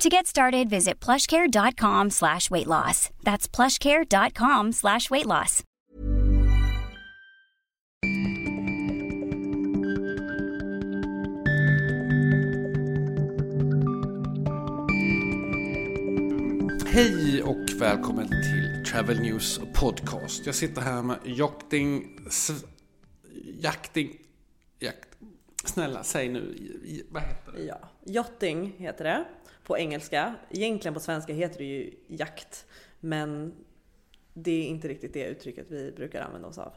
To get started, visit plushcare.com slash weight loss. That's plushcare.com slash weight loss. Hej och välkommen till Travel News Podcast. Jag sitter här med Jakting... Jakting... Jakt... Snälla, säg nu. Vad heter det? Ja, yachting heter det på engelska. Egentligen på svenska heter det ju jakt. Men det är inte riktigt det uttrycket vi brukar använda oss av.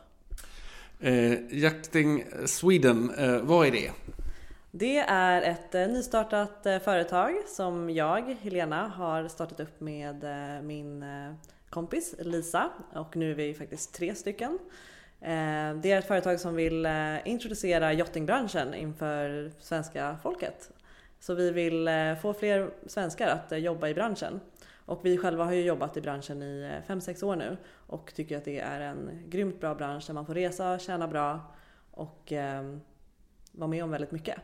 Eh, Jakting Sweden, eh, vad är det? Det är ett eh, nystartat eh, företag som jag, Helena, har startat upp med eh, min eh, kompis Lisa och nu är vi faktiskt tre stycken. Eh, Det är ett företag som vill eh, introducera yachtingbranschen inför svenska folket. Så vi vill eh, få fler svenskar att jobba i branschen. Och vi själva har ju jobbat i branschen i 5-6 år nu och tycker att det är en grymt bra bransch där man får resa, tjäna bra och eh, vara med om väldigt mycket.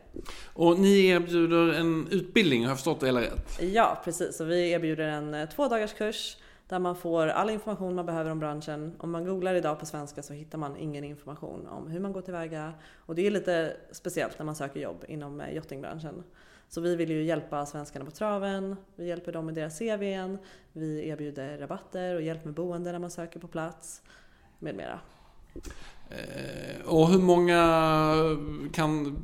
Och ni erbjuder en utbildning, har jag förstått det hela rätt? Ja, precis. Så vi erbjuder en två dagars kurs där man får all information man behöver om branschen. Om man googlar idag på svenska så hittar man ingen information om hur man går tillväga. Och det är lite speciellt när man söker jobb inom jottingbranschen. yachtingbranschen. Så vi vill ju hjälpa svenskarna på traven, vi hjälper dem med deras CVn, vi erbjuder rabatter och hjälp med boende när man söker på plats med mera. Eh, och hur många kan,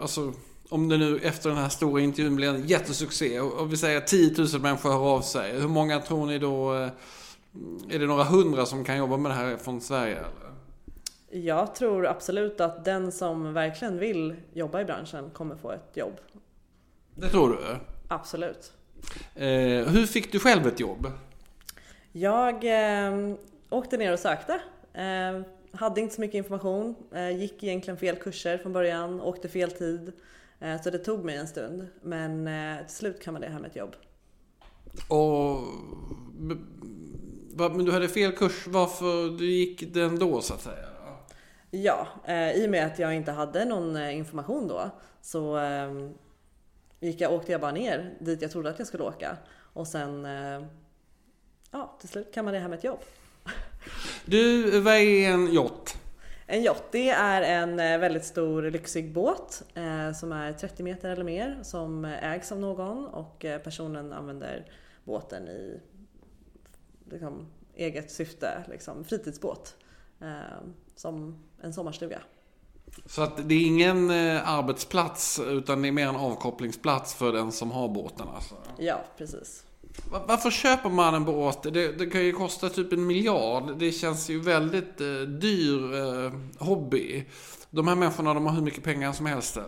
alltså om det nu efter den här stora intervjun blir en jättesuccé och vi säger 10 000 människor hör av sig. Hur många tror ni då, eh, är det några hundra som kan jobba med det här från Sverige? Eller? Jag tror absolut att den som verkligen vill jobba i branschen kommer få ett jobb. Det tror du? Absolut. Eh, hur fick du själv ett jobb? Jag eh, åkte ner och sökte. Eh, hade inte så mycket information. Eh, gick egentligen fel kurser från början. Åkte fel tid. Eh, så det tog mig en stund. Men eh, till slut kan man det här med ett jobb. Och, men du hade fel kurs, varför du gick den då så att säga? Ja, eh, i och med att jag inte hade någon information då så eh, gick jag, åkte jag bara ner dit jag trodde att jag skulle åka. Och sen, ja till slut kan man det här med ett jobb. Du, vad är en yacht? En det är en eh, väldigt stor lyxig båt eh, som är 30 meter eller mer som ägs av någon och eh, personen använder båten i liksom, eget syfte, liksom, fritidsbåt. Eh, som en sommarstuga. Så att det är ingen eh, arbetsplats utan det är mer en avkopplingsplats för den som har båten alltså. Ja, precis. Varför köper man en båt? Det, det kan ju kosta typ en miljard. Det känns ju väldigt eh, dyr eh, hobby. De här människorna de har hur mycket pengar som helst.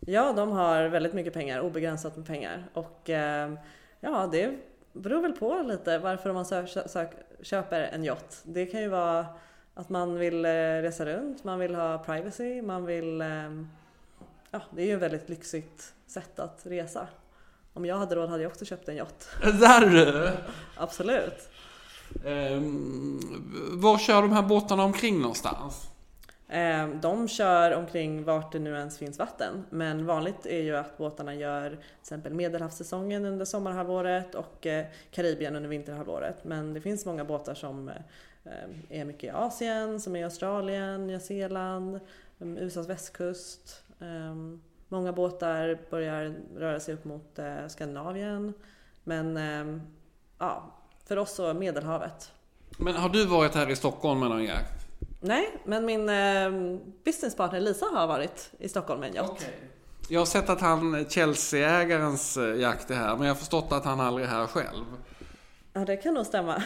Ja, de har väldigt mycket pengar, obegränsat med pengar. Och eh, ja, det beror väl på lite varför man sö- sö- köper en yacht. Det kan ju vara att man vill eh, resa runt, man vill ha privacy, man vill... Eh, ja, det är ju ett väldigt lyxigt sätt att resa. Om jag hade råd hade jag också köpt en yacht. Där du! Absolut. Ehm, var kör de här båtarna omkring någonstans? Eh, De kör omkring vart det nu ens finns vatten. Men vanligt är ju att båtarna gör till exempel medelhavssäsongen under sommarhalvåret och eh, Karibien under vinterhalvåret. Men det finns många båtar som eh, är mycket i Asien, som är i Australien, Nya Zeeland, um, USAs västkust. Eh, Många båtar börjar röra sig upp mot eh, Skandinavien. Men eh, ja, för oss så Medelhavet. Men har du varit här i Stockholm med någon jakt? Nej, men min eh, businesspartner Lisa har varit i Stockholm med en yacht. Jag har sett att han, Chelsea-ägarens eh, jakt är här, men jag har förstått att han aldrig är här själv. Ja, det kan nog stämma.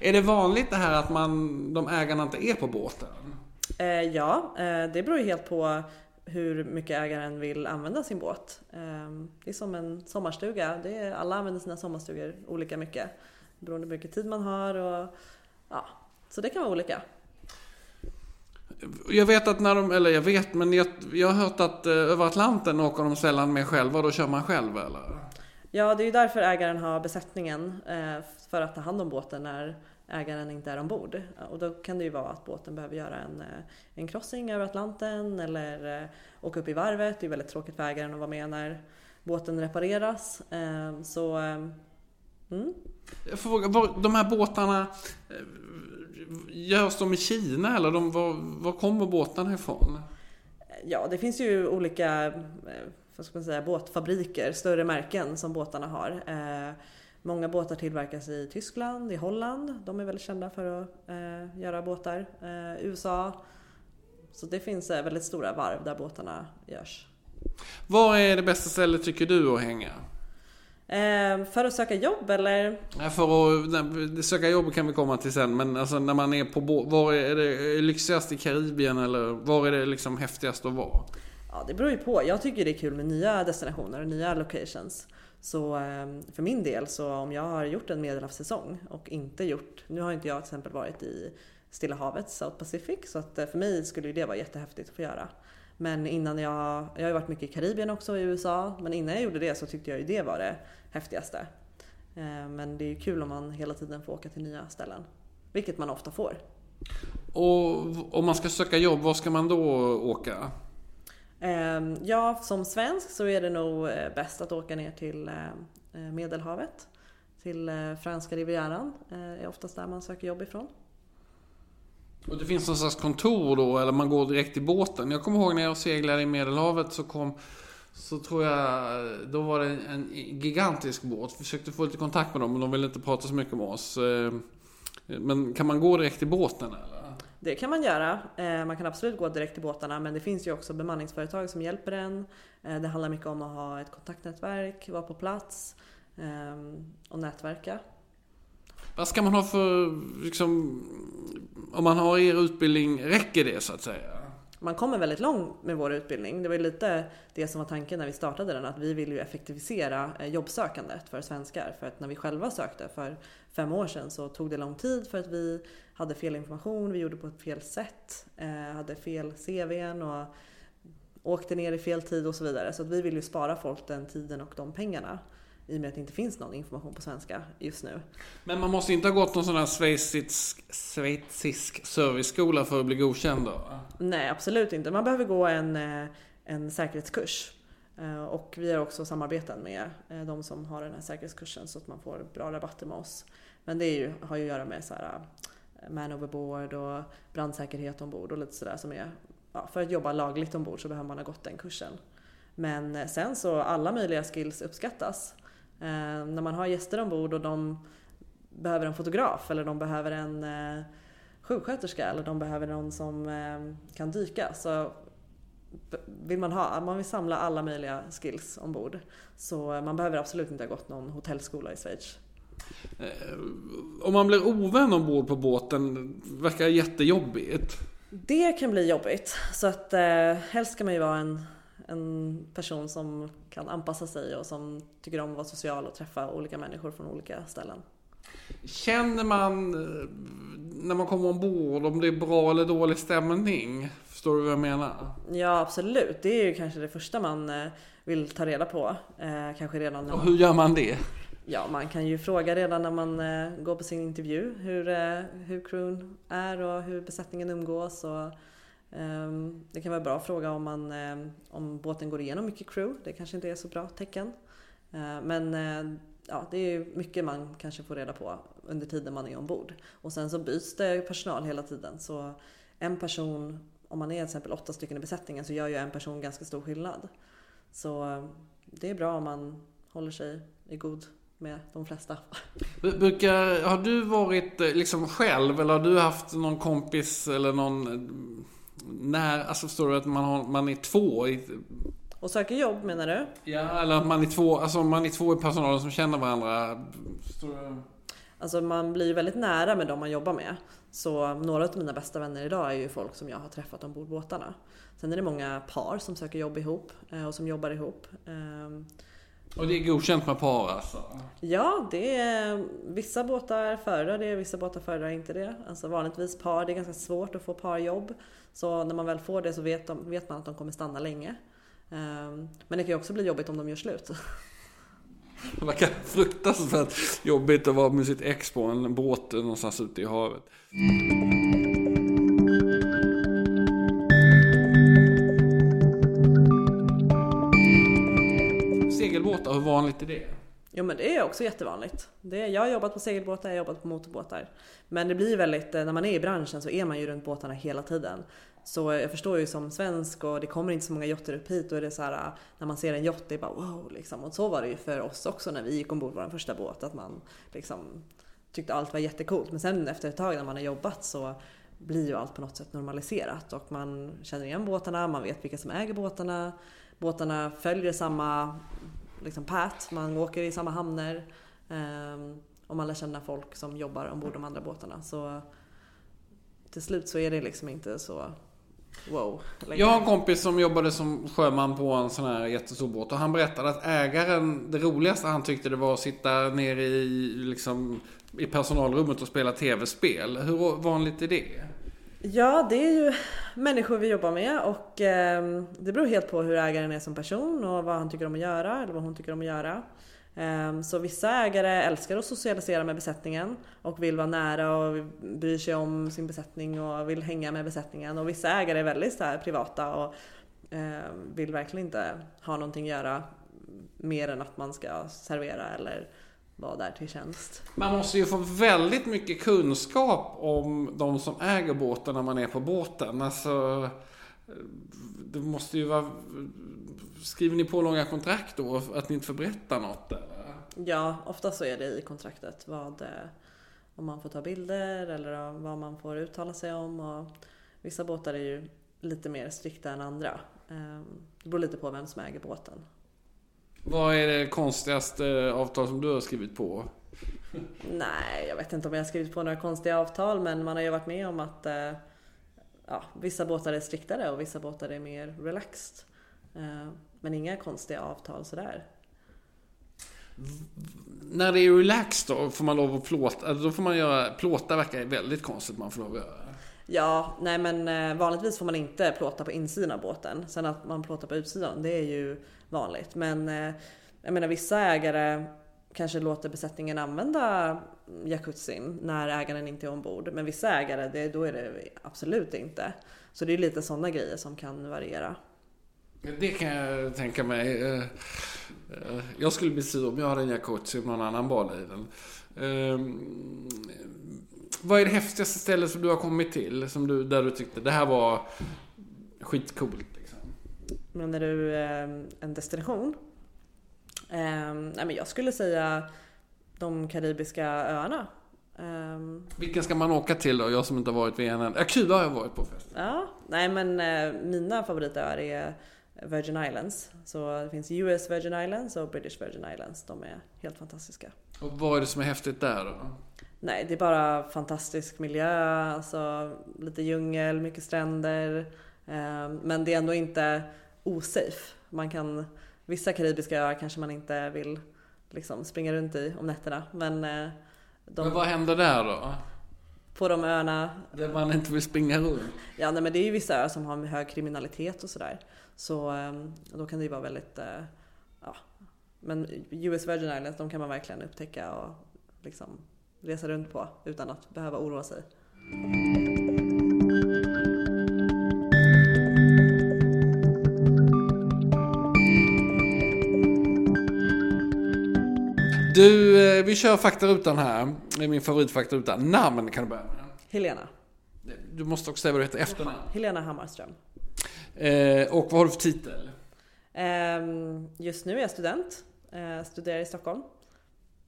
Är det vanligt det här att man, de ägarna inte är på båten? Eh, ja, eh, det beror ju helt på hur mycket ägaren vill använda sin båt. Eh, det är som en sommarstuga. Det är, alla använder sina sommarstugor olika mycket. Beroende på hur mycket tid man har och ja, Så det kan vara olika. Jag vet att när de, eller jag vet, men jag, jag har hört att eh, över Atlanten åker de sällan med själva, då kör man själv eller? Ja, det är ju därför ägaren har besättningen eh, för att ta hand om båten när ägaren inte är ombord. Och då kan det ju vara att båten behöver göra en, eh, en crossing över Atlanten eller eh, åka upp i varvet. Det är väldigt tråkigt för ägaren att vara med när båten repareras. Eh, så, mm. Jag får fråga, de här båtarna, görs de i Kina eller de, var, var kommer båtarna ifrån? Ja, det finns ju olika vad ska man säga, båtfabriker, större märken som båtarna har. Många båtar tillverkas i Tyskland, i Holland. De är väldigt kända för att eh, göra båtar. Eh, USA. Så det finns eh, väldigt stora varv där båtarna görs. Var är det bästa stället tycker du att hänga? Eh, för att söka jobb eller? Ja, för att söka jobb kan vi komma till sen. Men alltså när man är på båt, var är det lyxigast i Karibien eller var är det liksom häftigast att vara? Ja, det beror ju på. Jag tycker det är kul med nya destinationer och nya locations. Så ehm, för min del, så om jag har gjort en medelhavssäsong och inte gjort, nu har inte jag till exempel varit i Stilla havet, South Pacific, så att eh, för mig skulle det vara jättehäftigt att få göra. Men innan jag, jag har ju varit mycket i Karibien också i USA, men innan jag gjorde det så tyckte jag ju det var det häftigaste. Eh, men det är ju kul om man hela tiden får åka till nya ställen, vilket man ofta får. Och om man ska söka jobb, var ska man då åka? Ehm, ja, som svensk så är det nog eh, bäst att åka ner till eh, eh, Medelhavet. Till franska rivieran Det är oftast där man söker jobb ifrån. Och det finns någon slags kontor då, eller man går direkt i båten? Jag kommer ihåg när jag seglade i Medelhavet så kom så tror jag, då var det en gigantisk båt. Försökte få lite kontakt med dem men de ville inte prata så mycket med oss. Ehm, men kan man gå direkt i båten eller? Det kan man göra. Eh, man kan absolut gå direkt till båtarna men det finns ju också bemanningsföretag som hjälper en. Eh, det handlar mycket om att ha ett kontaktnätverk, vara på plats ehm, och nätverka. Vad ska man ha för, liksom, om man har er utbildning, räcker det så att säga? Man kommer väldigt långt med vår utbildning. Det var ju lite det som var tanken när vi startade den, att vi vill ju effektivisera eh, jobbsökandet för svenskar. För att när vi själva sökte för fem år sedan så tog det lång tid för att vi hade fel information, vi gjorde på ett fel sätt, eh, hade fel CVn och åkte ner i fel tid och så vidare. Så att vi vill ju spara folk den tiden och de pengarna i och med att det inte finns någon information på svenska just nu. Men man måste inte ha gått någon sån här schweizisk, schweizisk serviceskola för att bli godkänd då? Nej, absolut inte. Man behöver gå en, eh, en säkerhetskurs. Eh, och vi har också samarbeten med de som har den här säkerhetskursen så att man får bra rabatter med oss. Men det ju, har ju att göra med så här, man overboard och brandsäkerhet ombord och lite sådär som är, ja, för att jobba lagligt ombord så behöver man ha gått den kursen. Men eh, sen så alla möjliga skills uppskattas. Eh, när man har gäster ombord och de behöver en fotograf eller de behöver en eh, sjuksköterska eller de behöver någon som eh, kan dyka så vill man ha, man vill samla alla möjliga skills ombord. Så man behöver absolut inte ha gått någon hotellskola i Schweiz. Eh, om man blir ovän ombord på båten, verkar jättejobbigt. Det kan bli jobbigt. Så att eh, helst ska man ju vara en, en person som kan anpassa sig och som tycker om att vara social och träffa olika människor från olika ställen. Känner man eh, när man kommer ombord om det är bra eller dålig stämning? Förstår du vad jag menar? Ja absolut, det är ju kanske det första man eh, vill ta reda på. Eh, kanske redan man... Och hur gör man det? Ja, man kan ju fråga redan när man går på sin intervju hur, hur crewn är och hur besättningen umgås. Och, Ehm, det kan vara bra att fråga om, man, ehm, om båten går igenom mycket crew. Det kanske inte är så bra tecken. Ehm, men eh, ja, det är mycket man kanske får reda på under tiden man är ombord. Och sen så byts det personal hela tiden. Så en person, om man är till exempel åtta stycken i besättningen så gör ju en person ganska stor skillnad. Så det är bra om man håller sig i god med de flesta. Brukar, har du varit eh, liksom själv eller har du haft någon kompis eller någon när, alltså förstår du att man, har, man är två? I, och söker jobb menar du? Ja, eller att man är två, alltså man är två i personalen som känner varandra. Förstår du? Alltså man blir ju väldigt nära med de man jobbar med. Så några av mina bästa vänner idag är ju folk som jag har träffat ombord båtarna. Sen är det många par som söker jobb ihop eh, och som jobbar ihop. Och det är godkänt med par alltså? Ja, det är vissa båtar föredrar det, vissa båtar föredrar inte det. Alltså vanligtvis par, det är ganska svårt att få parjobb. Så när man väl får det så vet, de, vet man att de kommer stanna länge. Ehm, Men det kan ju också bli jobbigt om de gör slut. Det verkar fruktansvärt jobbigt att vara med sitt ex på en båt någonstans ute i havet. Hur vanligt är det? Jo men det är också jättevanligt. Det, jag har jobbat på segelbåtar, jag har jobbat på motorbåtar. Men det blir väldigt, eh, när man är i branschen så är man ju runt båtarna hela tiden. Så jag förstår ju som svensk och det kommer inte så många yachter upp hit och är det så här eh, när man ser en yacht, det är bara wow liksom. Och så var det ju för oss också när vi gick ombord vår första båt, att man liksom tyckte allt var jättecoolt. Men sen efter ett tag när man har jobbat så blir ju allt på något sätt normaliserat och man känner igen båtarna, man vet vilka som äger båtarna. Båtarna följer samma liksom pat, man åker i samma hamnar. eh, och man lär känna folk som jobbar ombord de andra båtarna. Så till slut så är det liksom inte så wow. längre. Jag har en kompis som jobbade som sjöman på en sån här jättestor båt och han berättade att ägaren, det roligaste han tyckte det var att sitta nere i, liksom, i personalrummet och spela tv-spel. Hur vanligt är det? Ja, det är ju människor vi jobbar med och ehm, det beror helt på hur ägaren är som person och vad han tycker om att göra eller vad hon tycker om att göra. Ehm, så vissa ägare älskar att socialisera med besättningen och vill vara nära och bryr sig om sin besättning och vill hänga med besättningen. Och vissa ägare är väldigt så här privata och ehm, vill verkligen inte ha någonting att göra mer än att man ska servera eller vara där till tjänst. Man måste ju få väldigt mycket kunskap om de som äger båten när man är på båten. Alltså, det måste ju vara... Skriver ni på långa kontrakt då? Att ni inte får berätta något? Eller? Ja, ofta så är det i kontraktet vad, eh, om man får ta bilder eller vad man får uttala sig om. Och vissa båtar är ju lite mer strikta än andra. Eh, Det beror lite på vem som äger båten. Vad är det konstigaste avtal som du har skrivit på? Nej, jag vet inte om jag har skrivit på några konstiga avtal men man har ju varit med om att eh, ja, vissa båtar är striktare och vissa båtar är mer relaxed. Eh, Men inga konstiga avtal sådär. När det är relaxed då, får man lov att plåta? Då får man göra... Plåta verkar väldigt konstigt man får lov att göra. Ja, nej men eh, vanligtvis får man inte plåta på insidan av båten. Sen att man plåtar på utsidan, det är ju vanligt. Men eh, jag menar vissa ägare kanske låter besättningen använda jacuzzin när ägaren inte är ombord. Men vissa ägare, det, då är det absolut inte. Så det är lite sådana grejer som kan variera. Det kan jag tänka mig. Eh, eh, Jag skulle bli sur om jag hade en jacuzzi och någon annan badade i den. Ehm, Vad är det häftigaste stället som du har kommit till? Som du, där du tyckte det här var skitcoolt? Liksom? Men är du eh, en destination? Eh, nej men jag skulle säga de karibiska öarna. Ehm, Vilken ska man åka till då? Jag som inte har varit vid en än. Ja, Kuba har jag varit på förresten. Ja, nej men mina favoritöar är Virgin Islands. Så det finns US Virgin Islands och British Virgin Islands. De är helt fantastiska. Och vad är det som är häftigt där då? Nej, det är bara fantastisk miljö, alltså lite djungel, mycket stränder. Eh, men det är ändå inte osafe. Man kan, vissa karibiska öar kanske man inte vill liksom springa runt i om nätterna. Men, eh, de, Men vad händer där då? på de öarna Där man inte vill springa runt? Ja, nej, men det är ju vissa öar som har hög kriminalitet och sådär. Så ehm, då kan det ju vara väldigt, eh, ja. Men US Virgin Islands, de kan man verkligen upptäcka och liksom resa runt på utan att behöva oroa sig. Du, eh, vi kör faktarutan här. Det är min favoritfaktaruta. Namn kan du börja med. Helena. Du måste också säga vad du heter efternamn. Helena Hammarström. Eh, och vad har du för titel? Ehm, just nu är jag student. Eh, studerar i Stockholm.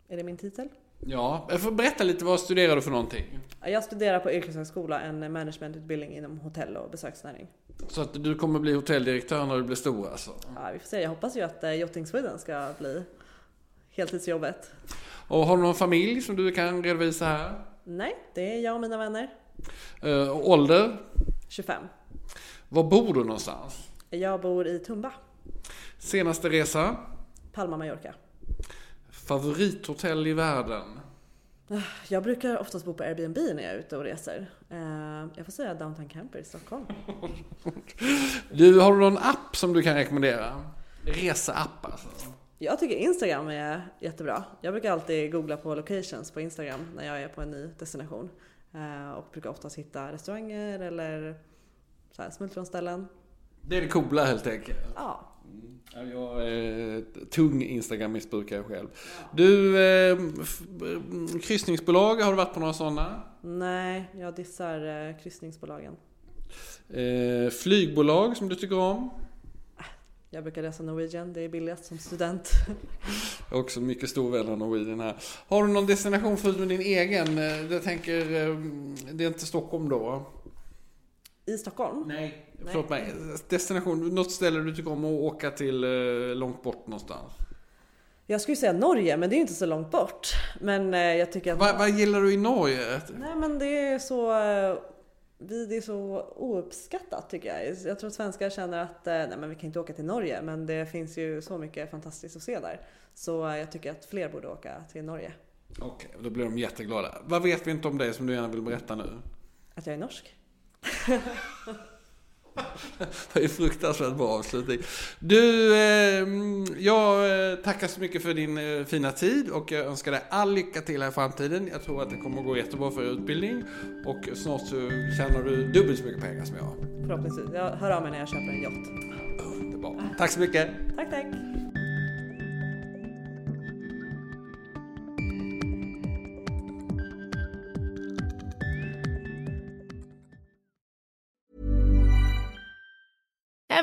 Är det min titel? Ja, jag får berätta lite. Vad studerar du för någonting? Jag studerar på yrkeshögskola, en managementutbildning inom hotell och besöksnäring. Så att du kommer bli hotelldirektör när du blir stor alltså? Ja, vi får se. Jag hoppas ju att eh, Yachting Sweden ska bli heltidsjobbet. Och har du någon familj som du kan redovisa här? Nej, det är jag och mina vänner. Och ålder? 25. Var bor du någonstans? Jag bor i Tumba. Senaste resa? Palma, Mallorca. Favorithotell i världen? Jag brukar oftast bo på Airbnb när jag är ute och reser. Eh, jag får säga Downtown Camper i Stockholm. Du, har du någon app som du kan rekommendera? Reseapp alltså. Jag tycker Instagram är jättebra. Jag brukar alltid googla på locations på Instagram när jag är på en ny destination. Eh, och brukar oftast hitta restauranger eller så här smultronställen. Det är det coola helt enkelt. Ja. Ja, Jag är tung Instagram-missbrukare själv. Du, eh, eh, kryssningsbolag, har du varit på några sådana? Nej, jag dissar eh, kryssningsbolagen. Eh, flygbolag som du tycker om? Jag brukar resa Norwegian, det är billigast som student. Jag är också mycket stor vän av Norwegian här. Har du någon destination förutom din egen? Eh, Jag tänker, eh, det är inte Stockholm då? I Stockholm? Nej. Förlåt mig. Destination, något ställe du tycker om att åka till eh, långt bort någonstans? Jag skulle säga Norge, men det är ju inte så långt bort. Men eh, jag tycker att... Vad, vad gillar du i Norge? Nej men det är så... eh, Vi, det är så ouppskattat tycker jag. Jag tror att svenskar känner att nej men vi kan inte åka till Norge men det finns ju så mycket fantastiskt att se där. Så jag tycker att fler borde åka till Norge. Okej, då blir de jätteglada. Vad vet vi inte om dig som du gärna vill berätta nu? Att jag är norsk. Det är fruktansvärt bra avslutning. Du, eh, jag eh, tackar så mycket för din eh, fina tid och jag önskar dig all lycka till här i framtiden. Jag tror att det kommer att gå jättebra för utbildning och snart så tjänar du dubbelt så mycket pengar som jag. Förhoppningsvis. Jag hör av mig när jag köper en yacht. Underbart. Tack så mycket. Tack tack!